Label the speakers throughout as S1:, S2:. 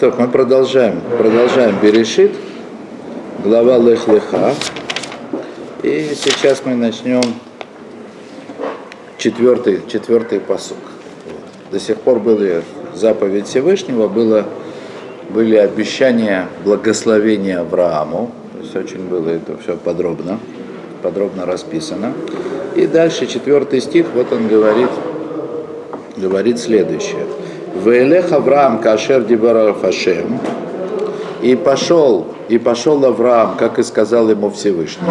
S1: Так, мы продолжаем. Продолжаем Берешит, глава Лех Леха. И сейчас мы начнем четвертый, четвертый посук. До сих пор были заповедь Всевышнего, было, были обещания благословения Аврааму. То есть очень было это все подробно, подробно расписано. И дальше четвертый стих, вот он говорит, говорит следующее. Вейлех Авраам Кашер Дибарах Хашем. И пошел, и пошел Авраам, как и сказал ему Всевышний.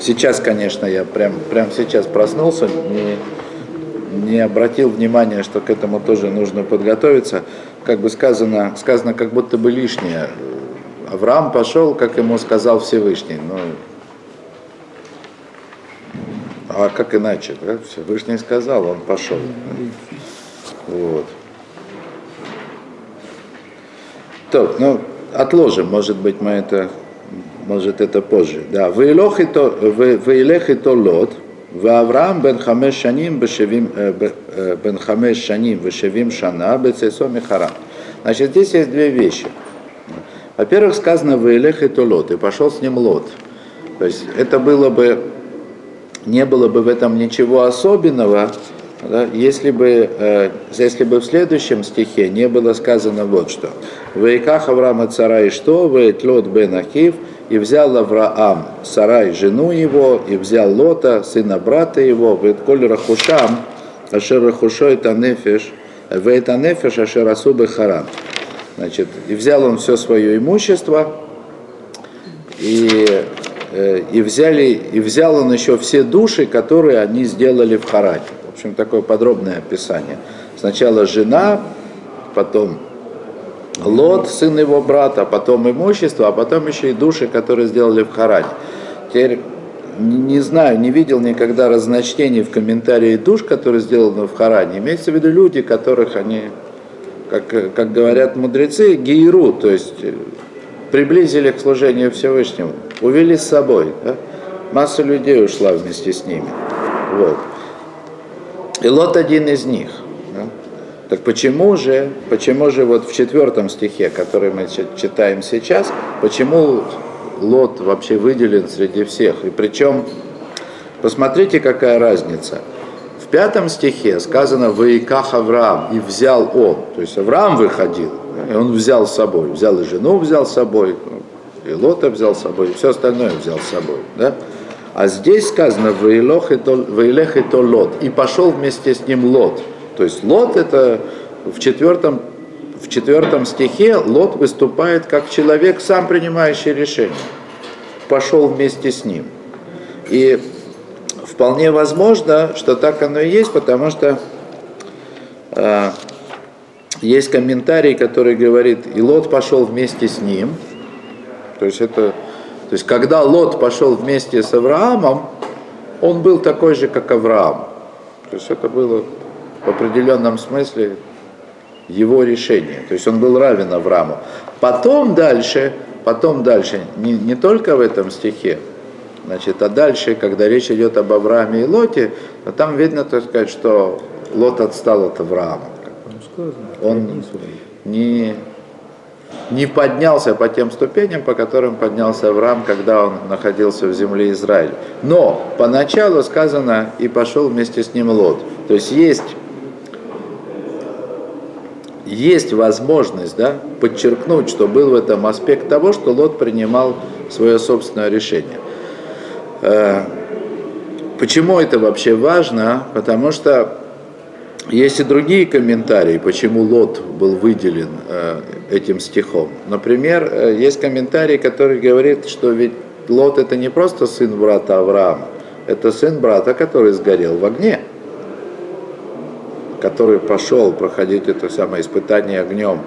S1: Сейчас, конечно, я прям, прям сейчас проснулся, не, не обратил внимания, что к этому тоже нужно подготовиться. Как бы сказано, сказано как будто бы лишнее. Авраам пошел, как ему сказал Всевышний. Ну, а как иначе? Вы же не сказал, он пошел. Вот. Так, ну, отложим, может быть, мы это, может, это позже. Да, Вейлехи то лот, Вавраам бен хамеш шаним бешевим, э, э, бен хамеш шаним бешевим шана бецесо михарам. Значит, здесь есть две вещи. Во-первых, сказано Вейлехи то лот, и пошел с ним лот. То есть это было бы не было бы в этом ничего особенного, да, если, бы, э, если бы в следующем стихе не было сказано вот что. «Вейках Авраама цара и что, вейтлот бен Ахив, и взял Авраам Сарай, жену его, и взял Лота, сына брата его, вейтколь рахушам, ашер рахушой танефеш, вейтанефеш ашер асубы харам». Значит, и взял он все свое имущество, и и, взяли, и взял он еще все души, которые они сделали в Харане. В общем, такое подробное описание. Сначала жена, потом Лот, сын его брата, потом имущество, а потом еще и души, которые сделали в Харане. Теперь не знаю, не видел никогда разночтений в комментарии душ, которые сделаны в Харане. Имеется в виду люди, которых они, как, как говорят мудрецы, гейру, то есть приблизили к служению Всевышнему, увели с собой. Да? Масса людей ушла вместе с ними. Вот. И Лот один из них. Да? Так почему же, почему же вот в четвертом стихе, который мы читаем сейчас, почему Лот вообще выделен среди всех? И причем, посмотрите, какая разница. В пятом стихе сказано «Ваиках Авраам» и взял он. То есть Авраам выходил, и он взял с собой, взял и жену взял с собой, и Лота взял с собой, и все остальное взял с собой. Да? А здесь сказано «Ваилех и то Лот», и пошел вместе с ним Лот. То есть Лот это в четвертом, в четвертом стихе Лот выступает как человек, сам принимающий решение. Пошел вместе с ним. И вполне возможно, что так оно и есть, потому что э, есть комментарий, который говорит, и Лот пошел вместе с ним. То есть это, то есть когда Лот пошел вместе с Авраамом, он был такой же, как Авраам. То есть это было в определенном смысле его решение. То есть он был равен Аврааму. Потом дальше, потом дальше, не, не только в этом стихе, значит, а дальше, когда речь идет об Аврааме и Лоте, там видно, так сказать, что Лот отстал от Авраама он не, не поднялся по тем ступеням, по которым поднялся Авраам, когда он находился в земле Израиля. Но поначалу сказано, и пошел вместе с ним Лот. То есть есть, есть возможность да, подчеркнуть, что был в этом аспект того, что Лот принимал свое собственное решение. Э, почему это вообще важно? Потому что есть и другие комментарии, почему Лот был выделен э, этим стихом. Например, э, есть комментарий, который говорит, что ведь Лот это не просто сын брата Авраама, это сын брата, который сгорел в огне, который пошел проходить это самое испытание огнем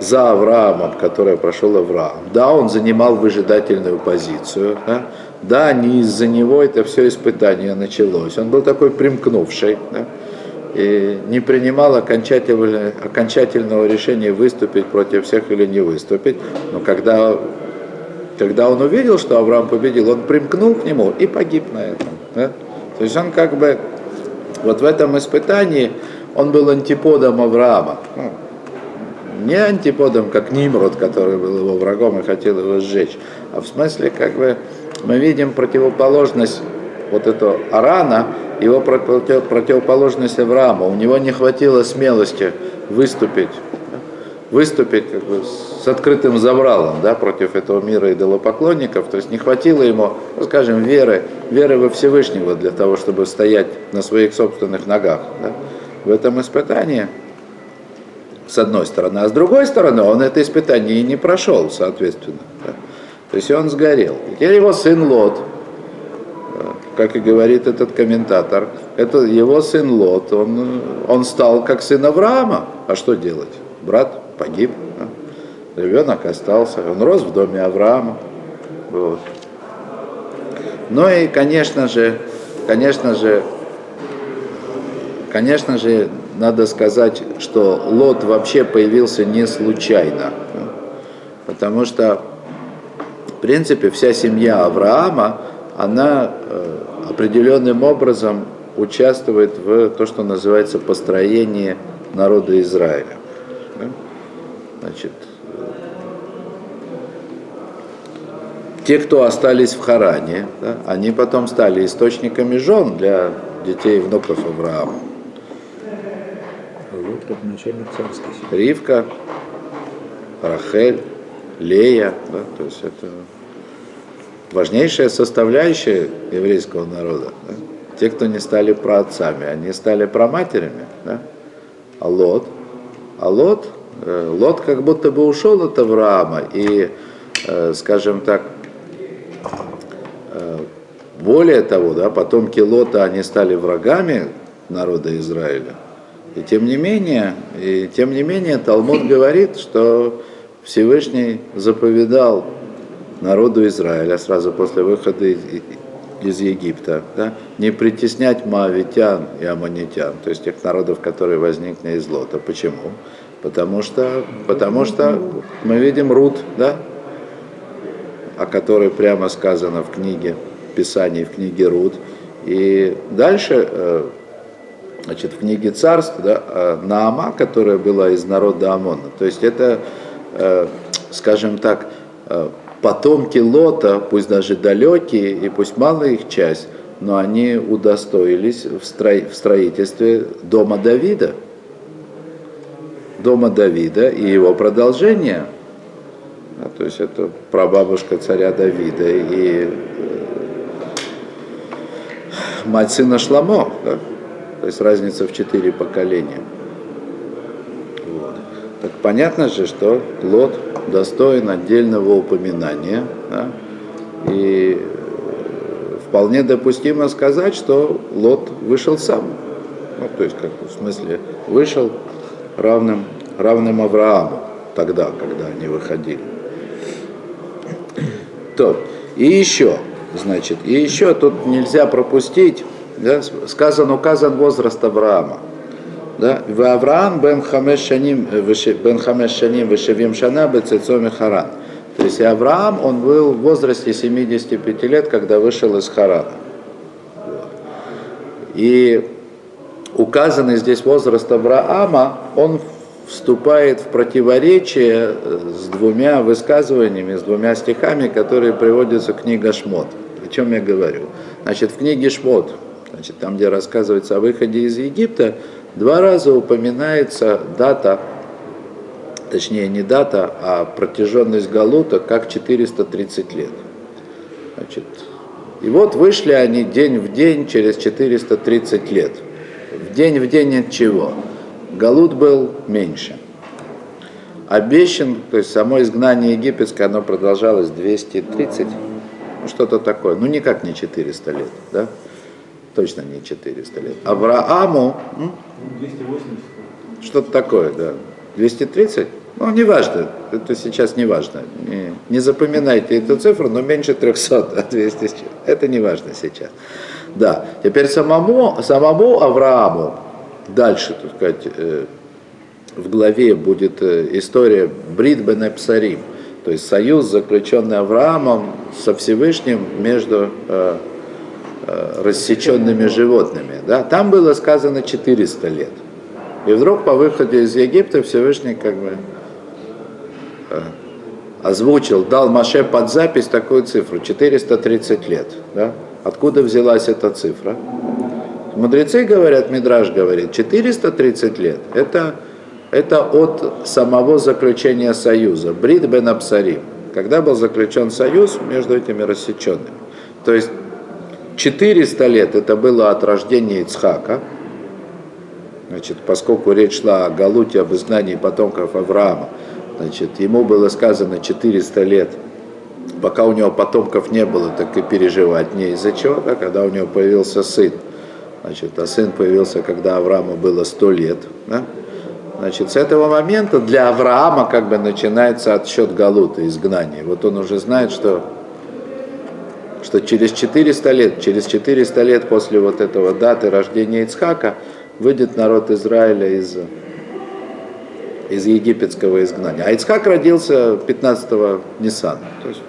S1: за Авраамом, которое прошел Авраам. Да, он занимал выжидательную позицию, да, да не из-за него это все испытание началось. Он был такой примкнувший. Да, и не принимал окончательного, окончательного решения выступить против всех или не выступить. Но когда, когда он увидел, что Авраам победил, он примкнул к нему и погиб на этом. Да? То есть он как бы вот в этом испытании он был антиподом Авраама. Ну, не антиподом, как Нимрод, который был его врагом и хотел его сжечь, а в смысле, как бы, мы видим противоположность вот этого Арана, его противоположность Авраама. У него не хватило смелости выступить, выступить как бы, с открытым забралом да, против этого мира идолопоклонников. То есть не хватило ему, ну, скажем, веры, веры во Всевышнего для того, чтобы стоять на своих собственных ногах. Да. В этом испытании, с одной стороны. А с другой стороны, он это испытание и не прошел, соответственно. Да. То есть он сгорел. Теперь его сын Лот, как и говорит этот комментатор, это его сын Лот, он, он стал как сын Авраама. А что делать? Брат погиб, да? ребенок остался, он рос в доме Авраама. Вот. Ну и, конечно же, конечно же, конечно же, надо сказать, что Лот вообще появился не случайно. Потому что, в принципе, вся семья Авраама, она э, определенным образом участвует в то, что называется построение народа Израиля. Значит, те, кто остались в Харане, да, они потом стали источниками жен для детей и внуков Авраама. Ривка, Рахель, Лея, да, то есть это важнейшая составляющая еврейского народа. Да? Те, кто не стали праотцами, они стали праматерями. Да? А Лот, а Лот, э, Лот как будто бы ушел от Авраама и, э, скажем так, э, более того, да, потомки Лота, они стали врагами народа Израиля. И тем не менее, и тем не менее Талмуд говорит, что Всевышний заповедал народу Израиля сразу после выхода из, из Египта, да, не притеснять маавитян и аммонитян, то есть тех народов, которые возникли из Лота. Почему? Потому что, потому что мы видим Рут, да, о которой прямо сказано в книге Писаний, в книге Рут. И дальше, э, значит, в книге Царств, да, э, Наама, которая была из народа Амона. То есть это, э, скажем так, потомки Лота, пусть даже далекие, и пусть малая их часть, но они удостоились в, стро... в строительстве дома Давида. Дома Давида и его продолжение. Да, то есть это прабабушка царя Давида и э, мать сына Шламо. Да? То есть разница в четыре поколения. Вот. Так понятно же, что Лот достоин отдельного упоминания. Да? И вполне допустимо сказать, что Лот вышел сам. Ну, то есть, как в смысле, вышел равным, равным Аврааму тогда, когда они выходили. То, и еще, значит, и еще тут нельзя пропустить, да, сказан, указан возраст Авраама – да? В Авраам бен хамеш шаним, э, бен хамеш шаним вешевим шана бецецоми харан. То есть Авраам, он был в возрасте 75 лет, когда вышел из Харана. И указанный здесь возраст Авраама, он вступает в противоречие э, с двумя высказываниями, с двумя стихами, которые приводятся в книге Шмот. О чем я говорю? Значит, в книге Шмот, значит, там, где рассказывается о выходе из Египта, Два раза упоминается дата, точнее не дата, а протяженность Галута как 430 лет. Значит, и вот вышли они день в день через 430 лет. В день в день от чего? Галут был меньше. Обещан, то есть само изгнание египетское, оно продолжалось 230, ну что-то такое, ну никак не 400 лет, да? Точно не 400 лет. Аврааму 280. Что-то такое, да. 230? Ну, не важно, это сейчас не важно. Не, не запоминайте эту цифру, но меньше 300, а 200, это не важно сейчас. Да, теперь самому, самому Аврааму, дальше, так сказать, э, в главе будет э, история Брит бен Эпсарим, то есть союз, заключенный Авраамом со Всевышним между Э, рассеченными животными. Да? Там было сказано 400 лет. И вдруг по выходе из Египта Всевышний как бы э, озвучил, дал Маше под запись такую цифру, 430 лет. Да? Откуда взялась эта цифра? Мудрецы говорят, Мидраж говорит, 430 лет. Это, это от самого заключения союза. Брит бен Абсарим. Когда был заключен союз между этими рассеченными. То есть 400 лет это было от рождения Ицхака, значит, поскольку речь шла о Галуте, об изгнании потомков Авраама, значит, ему было сказано 400 лет, пока у него потомков не было, так и переживать не из-за чего, да, когда у него появился сын. Значит, а сын появился, когда Аврааму было 100 лет. Да? Значит, с этого момента для Авраама как бы начинается отсчет Галута, изгнания. Вот он уже знает, что что через 400 лет, через 400 лет после вот этого даты рождения Ицхака выйдет народ Израиля из, из египетского изгнания. А Ицхак родился 15-го Ниссана, то есть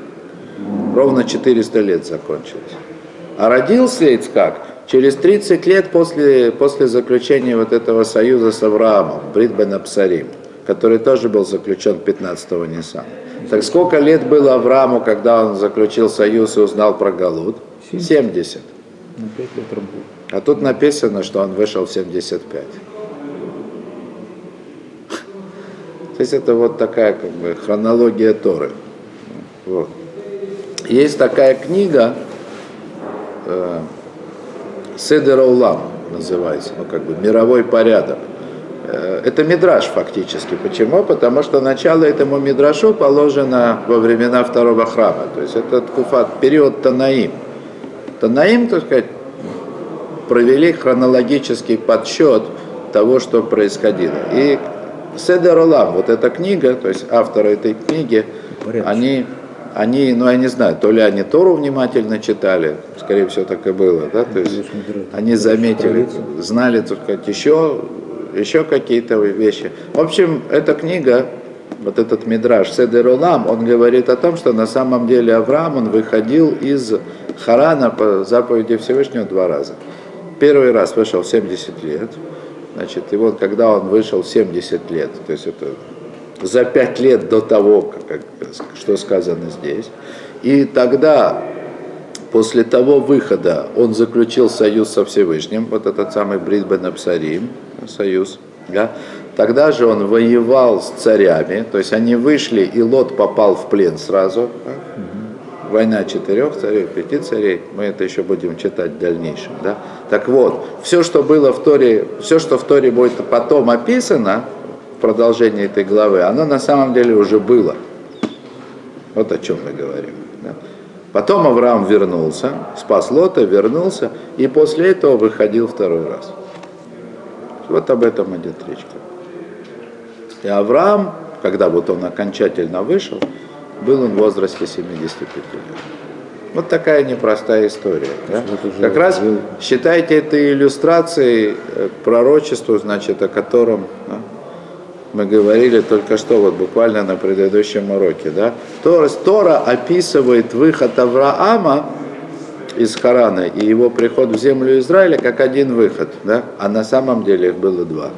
S1: ровно 400 лет закончилось. А родился Ицхак через 30 лет после, после заключения вот этого союза с Авраамом, Брит бен Абсарим, который тоже был заключен 15-го Ниссана. Так сколько лет было Аврааму, когда он заключил союз и узнал про Галут? 70. А тут написано, что он вышел в 75. То есть это вот такая как бы хронология Торы. Вот. Есть такая книга э, Седер Улам называется, ну как бы мировой порядок. Это мидраж фактически. Почему? Потому что начало этому мидрашу положено во времена второго храма. То есть это куфат, период Танаим. Танаим, так сказать, провели хронологический подсчет того, что происходило. И Седер Олам, вот эта книга, то есть авторы этой книги, они, они, ну я не знаю, то ли они Тору внимательно читали, скорее всего так и было, да, то есть они заметили, знали, так сказать, еще еще какие-то вещи. В общем, эта книга, вот этот мидраж Седер Олам, он говорит о том, что на самом деле Авраам, он выходил из Харана по заповеди Всевышнего два раза. Первый раз вышел в 70 лет, значит, и вот когда он вышел в 70 лет, то есть это за пять лет до того, как, что сказано здесь, и тогда после того выхода он заключил союз со Всевышним, вот этот самый Бритбен Абсарим, союз, да? тогда же он воевал с царями, то есть они вышли, и Лот попал в плен сразу, да? война четырех царей, пяти царей, мы это еще будем читать в дальнейшем. Да? Так вот, все, что было в Торе, все, что в Торе будет потом описано, в продолжении этой главы, оно на самом деле уже было. Вот о чем мы говорим. Да? Потом Авраам вернулся, спас Лота, вернулся, и после этого выходил второй раз. Вот об этом идет речь. И Авраам, когда вот он окончательно вышел, был он в возрасте 75 лет. Вот такая непростая история. Да? Как раз считайте это иллюстрацией э, пророчеству, значит, о котором да, мы говорили только что, вот буквально на предыдущем уроке. Да? Тора, Тора описывает выход Авраама из Харана и его приход в землю Израиля как один выход, да? а на самом деле их было два.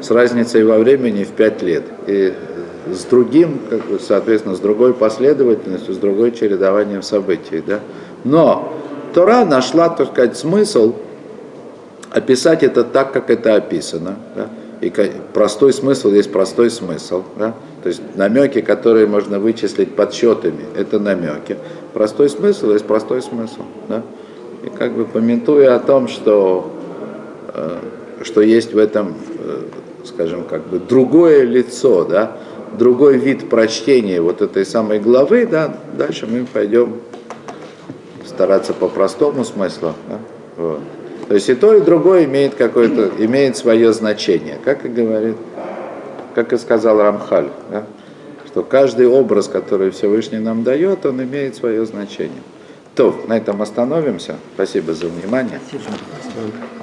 S1: С разницей во времени в пять лет. И с другим, соответственно, с другой последовательностью, с другой чередованием событий. Да? Но Тора нашла, так сказать, смысл описать это так, как это описано. Да? И простой смысл есть простой смысл. Да? То есть намеки, которые можно вычислить подсчетами, это намеки. Простой смысл есть простой смысл. Да? И как бы поментуя о том, что, э, что есть в этом, э, скажем, как бы другое лицо, да? другой вид прочтения вот этой самой главы, да? дальше мы пойдем стараться по простому смыслу. Да? Вот. То есть и то, и другое имеет какое-то, имеет свое значение, как и говорит, как и сказал Рамхаль, да? Что каждый образ, который Всевышний нам дает, он имеет свое значение. То, на этом остановимся. Спасибо за внимание. Спасибо.